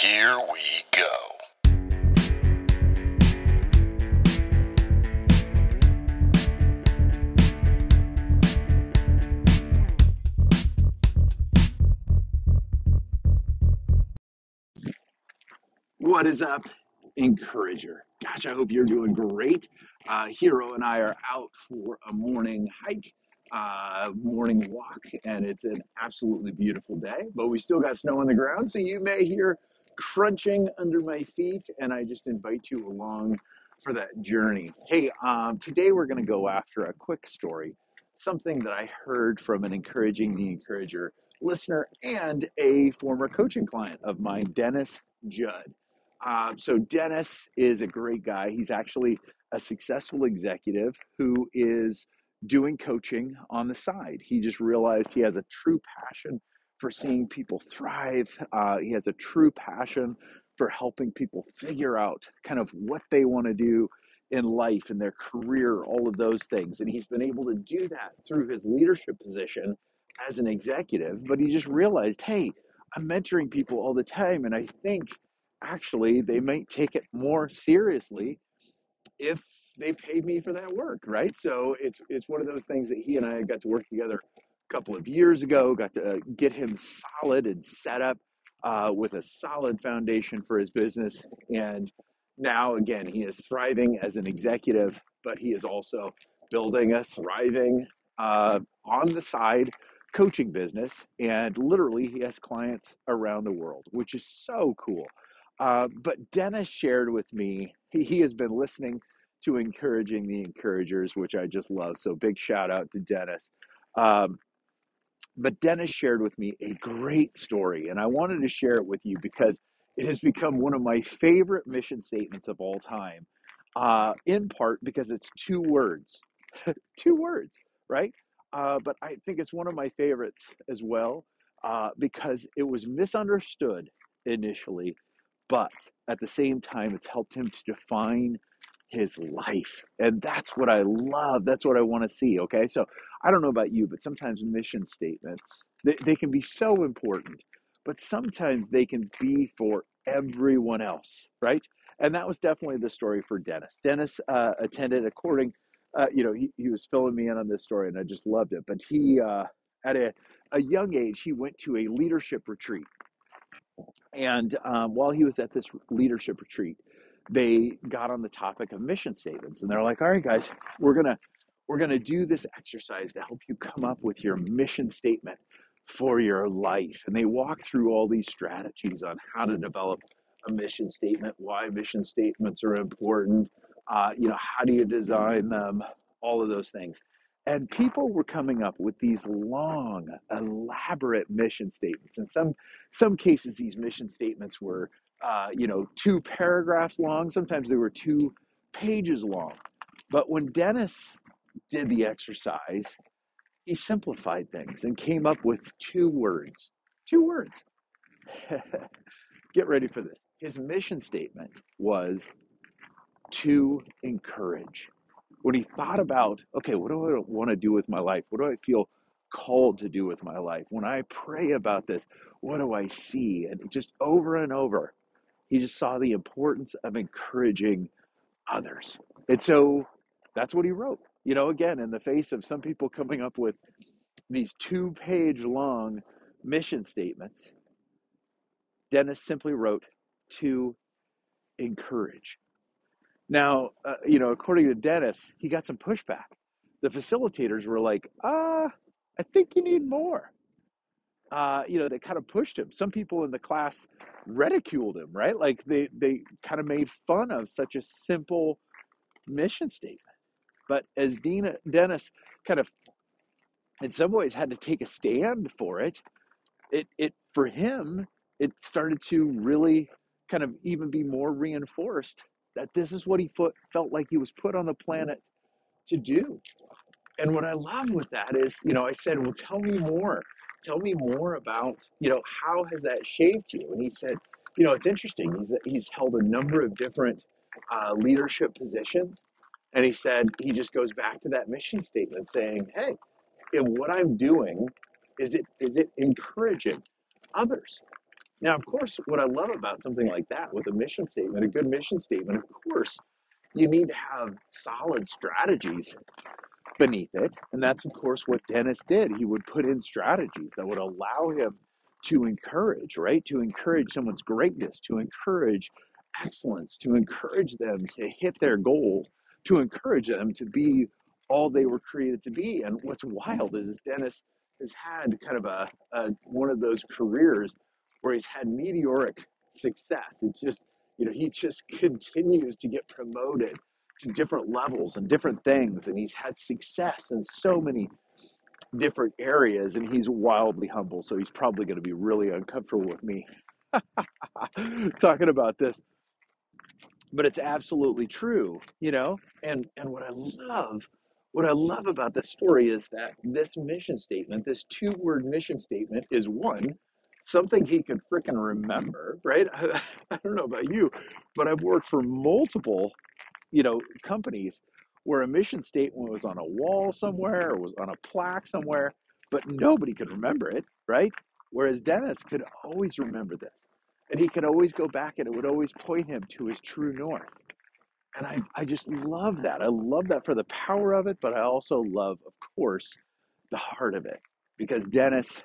Here we go. What is up, Encourager? Gosh, I hope you're doing great. Uh, Hero and I are out for a morning hike, uh, morning walk, and it's an absolutely beautiful day. But we still got snow on the ground, so you may hear crunching under my feet, and I just invite you along for that journey. Hey, um, today we're going to go after a quick story, something that I heard from an Encouraging the Encourager listener and a former coaching client of mine, Dennis Judd. Um, so Dennis is a great guy. He's actually a successful executive who is doing coaching on the side. He just realized he has a true passion for seeing people thrive. Uh, he has a true passion for helping people figure out kind of what they want to do in life in their career, all of those things. And he's been able to do that through his leadership position as an executive. But he just realized, hey, I'm mentoring people all the time, and I think actually they might take it more seriously if they paid me for that work, right? So it's it's one of those things that he and I got to work together couple of years ago, got to uh, get him solid and set up uh, with a solid foundation for his business, and now again he is thriving as an executive, but he is also building a thriving uh, on the side coaching business, and literally he has clients around the world, which is so cool. Uh, but Dennis shared with me, he, he has been listening to Encouraging the Encouragers, which I just love. So big shout out to Dennis. Um, but Dennis shared with me a great story, and I wanted to share it with you because it has become one of my favorite mission statements of all time, uh, in part because it's two words. two words, right? Uh, but I think it's one of my favorites as well uh, because it was misunderstood initially, but at the same time, it's helped him to define his life. And that's what I love. That's what I want to see. Okay. So I don't know about you, but sometimes mission statements, they, they can be so important, but sometimes they can be for everyone else, right? And that was definitely the story for Dennis. Dennis uh, attended according, uh, you know, he, he was filling me in on this story and I just loved it. But he, uh, at a, a young age, he went to a leadership retreat and um, while he was at this leadership retreat, they got on the topic of mission statements, and they're like, "All right, guys, we're gonna we're gonna do this exercise to help you come up with your mission statement for your life." And they walk through all these strategies on how to develop a mission statement, why mission statements are important, uh, you know, how do you design them, all of those things. And people were coming up with these long, elaborate mission statements. In some some cases, these mission statements were, uh, you know, two paragraphs long. Sometimes they were two pages long. But when Dennis did the exercise, he simplified things and came up with two words. Two words. Get ready for this. His mission statement was to encourage. When he thought about, okay, what do I want to do with my life? What do I feel called to do with my life? When I pray about this, what do I see? And just over and over, he just saw the importance of encouraging others. And so that's what he wrote. You know, again, in the face of some people coming up with these two page long mission statements, Dennis simply wrote to encourage. Now, uh, you know, according to Dennis, he got some pushback. The facilitators were like, "Ah, I think you need more." Uh, you know, they kind of pushed him. Some people in the class ridiculed him, right? Like they they kind of made fun of such a simple mission statement. But as Dina, Dennis kind of, in some ways, had to take a stand for it, it it for him, it started to really kind of even be more reinforced that this is what he felt like he was put on the planet to do. And what I love with that is, you know, I said, well, tell me more. Tell me more about, you know, how has that shaped you? And he said, you know, it's interesting. He's, he's held a number of different uh, leadership positions. And he said, he just goes back to that mission statement saying, hey, in what I'm doing, is it, is it encouraging others? Now, of course, what I love about something like that with a mission statement, a good mission statement, of course, you need to have solid strategies beneath it. And that's, of course, what Dennis did. He would put in strategies that would allow him to encourage, right? To encourage someone's greatness, to encourage excellence, to encourage them to hit their goal, to encourage them to be all they were created to be. And what's wild is Dennis has had kind of a, a one of those careers where he's had meteoric success. It's just, you know, he just continues to get promoted different levels and different things. And he's had success in so many different areas and he's wildly humble. So he's probably going to be really uncomfortable with me talking about this but it's absolutely true, you know? And and what I love, what I love about this story is that this mission statement, this two-word mission statement is one, something he could freaking remember, right? I, I don't know about you, but I've worked for multiple, you know, companies where a mission statement was on a wall somewhere or was on a plaque somewhere, but nobody could remember it, right? Whereas Dennis could always remember this. And he could always go back and it would always point him to his true north. And I, I just love that. I love that for the power of it, but I also love, of course, the heart of it. Because Dennis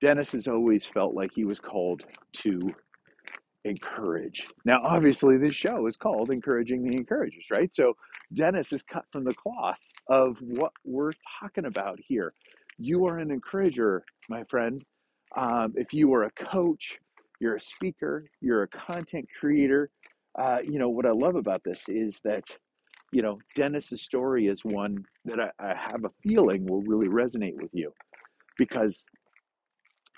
Dennis has always felt like he was called to encourage. Now, obviously, this show is called Encouraging the Encouragers, right? So Dennis is cut from the cloth of what we're talking about here. You are an encourager, my friend. Um, if you are a coach, you're a speaker, you're a content creator. Uh, you know, what I love about this is that, you know, Dennis's story is one that I, I have a feeling will really resonate with you because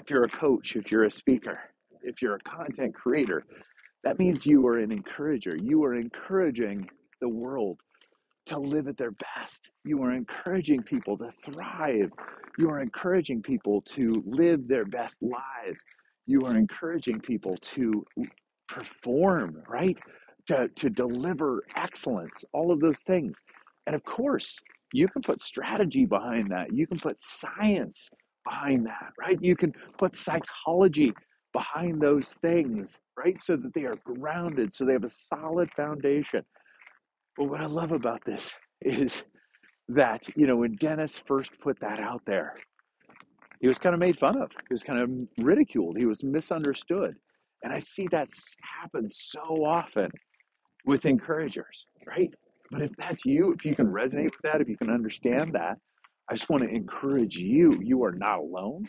if you're a coach, if you're a speaker, if you're a content creator, that means you are an encourager. You are encouraging the world to live at their best. You are encouraging people to thrive. You are encouraging people to live their best lives. You are encouraging people to perform, right? To, to deliver excellence, all of those things. And of course, you can put strategy behind that. You can put science behind that, right? You can put psychology behind those things, right? So that they are grounded, so they have a solid foundation. But what I love about this is that, you know, when Dennis first put that out there, he was kind of made fun of. He was kind of ridiculed. He was misunderstood. And I see that happen so often with encouragers, right? But if that's you, if you can resonate with that, if you can understand that, I just want to encourage you. You are not alone.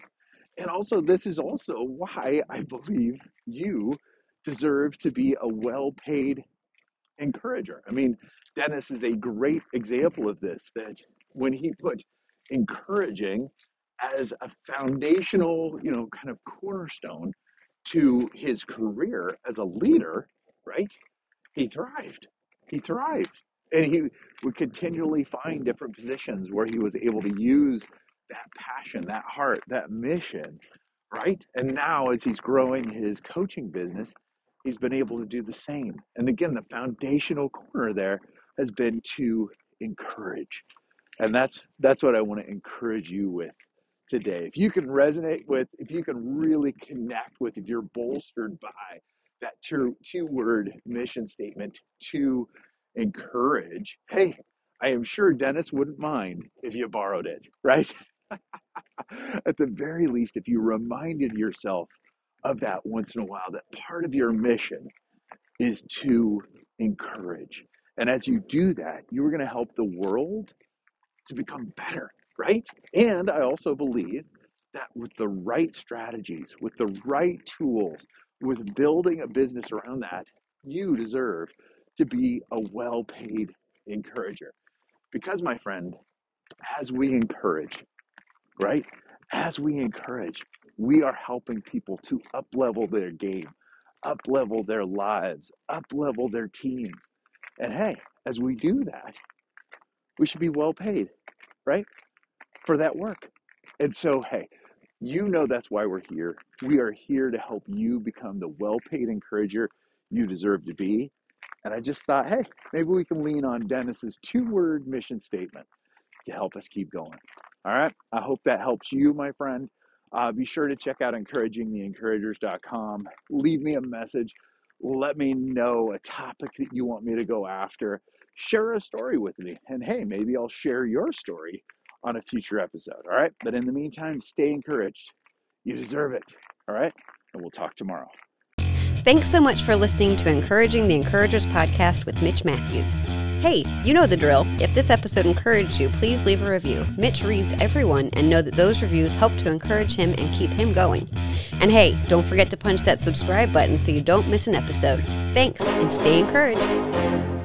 And also, this is also why I believe you deserve to be a well paid encourager. I mean, Dennis is a great example of this that when he put encouraging as a foundational, you know, kind of cornerstone to his career as a leader, right? He thrived. He thrived. And he would continually find different positions where he was able to use passion, that heart, that mission, right? And now, as he's growing his coaching business, he's been able to do the same. And again, the foundational corner there has been to encourage. And that's that's what I want to encourage you with today. If you can resonate with, if you can really connect with, if you're bolstered by that two, two word mission statement to encourage, hey, I am sure Dennis wouldn't mind if you borrowed it, right? At the very least, if you reminded yourself of that once in a while, that part of your mission is to encourage. And as you do that, you are going to help the world to become better, right? And I also believe that with the right strategies, with the right tools, with building a business around that, you deserve to be a well paid encourager. Because, my friend, as we encourage, right? As we encourage, we are helping people to up level their game, up level their lives, up level their teams. And hey, as we do that, we should be well paid, right? For that work. And so, hey, you know that's why we're here. We are here to help you become the well paid encourager you deserve to be. And I just thought, hey, maybe we can lean on Dennis's two word mission statement to help us keep going. All right. I hope that helps you, my friend. Uh, be sure to check out encouragingtheencouragers.com. Leave me a message. Let me know a topic that you want me to go after. Share a story with me. And hey, maybe I'll share your story on a future episode. All right. But in the meantime, stay encouraged. You deserve it. All right. And we'll talk tomorrow. Thanks so much for listening to Encouraging the Encouragers podcast with Mitch Matthews. Hey, you know the drill. If this episode encouraged you, please leave a review. Mitch reads everyone and know that those reviews help to encourage him and keep him going. And hey, don't forget to punch that subscribe button so you don't miss an episode. Thanks and stay encouraged.